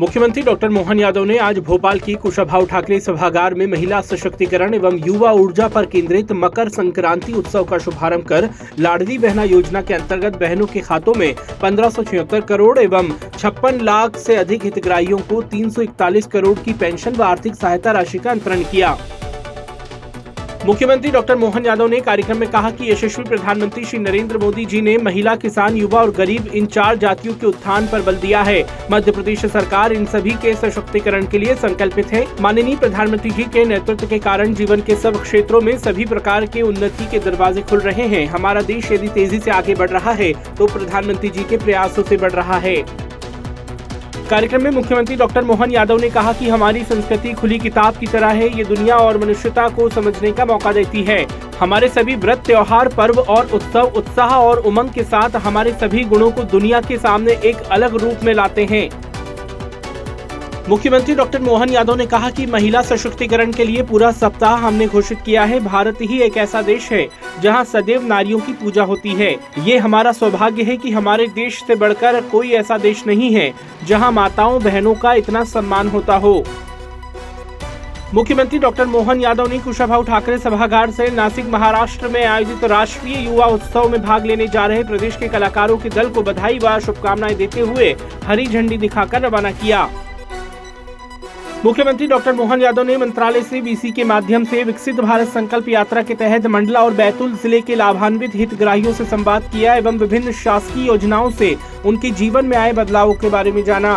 मुख्यमंत्री डॉक्टर मोहन यादव ने आज भोपाल की कुशाभाव ठाकरे सभागार में महिला सशक्तिकरण एवं युवा ऊर्जा पर केंद्रित मकर संक्रांति उत्सव का शुभारंभ कर लाडली बहना योजना के अंतर्गत बहनों के खातों में पंद्रह करोड़ एवं छप्पन लाख से अधिक हितग्राहियों को 341 करोड़ की पेंशन व आर्थिक सहायता राशि का अंतरण किया। मुख्यमंत्री डॉक्टर मोहन यादव ने कार्यक्रम में कहा कि यशस्वी प्रधानमंत्री श्री नरेंद्र मोदी जी ने महिला, किसान, युवा और गरीब इन चार जातियों के उत्थान पर बल दिया है। मध्य प्रदेश सरकार इन सभी के सशक्तिकरण के लिए संकल्पित है। माननीय प्रधानमंत्री जी के नेतृत्व के कारण जीवन के सब क्षेत्रों में सभी प्रकार के उन्नति के दरवाजे खुल रहे हैं। हमारा देश यदि तेज़ी ऐसी आगे बढ़ रहा है तो प्रधानमंत्री जी के प्रयासों ऐसी बढ़ रहा है। कार्यक्रम में मुख्यमंत्री डॉक्टर मोहन यादव ने कहा कि हमारी संस्कृति खुली किताब की तरह है, ये दुनिया और मनुष्यता को समझने का मौका देती है। हमारे सभी व्रत, त्योहार, पर्व और उत्सव उत्साह और उमंग के साथ हमारे सभी गुणों को दुनिया के सामने एक अलग रूप में लाते हैं। मुख्यमंत्री डॉक्टर मोहन यादव ने कहा कि महिला सशक्तिकरण के लिए पूरा सप्ताह हमने घोषित किया है। भारत ही एक ऐसा देश है जहाँ सदैव नारियों की पूजा होती है। ये हमारा सौभाग्य है कि हमारे देश से बढ़कर कोई ऐसा देश नहीं है जहाँ माताओं, बहनों का इतना सम्मान होता हो। मुख्यमंत्री डॉक्टर मोहन यादव ने कुशाभाऊ ठाकरे सभागार से नासिक, महाराष्ट्र में आयोजित राष्ट्रीय युवा उत्सव में भाग लेने जा रहे प्रदेश के कलाकारों के दल को बधाई व शुभकामनाएँ देते हुए हरी झंडी दिखाकर रवाना किया। मुख्यमंत्री डॉक्टर मोहन यादव ने मंत्रालय से बीसी के माध्यम से विकसित भारत संकल्प यात्रा के तहत मंडला और बैतूल ज़िले के लाभान्वित हितग्राहियों से संवाद किया एवं विभिन्न शासकीय योजनाओं से उनके जीवन में आए बदलावों के बारे में जाना।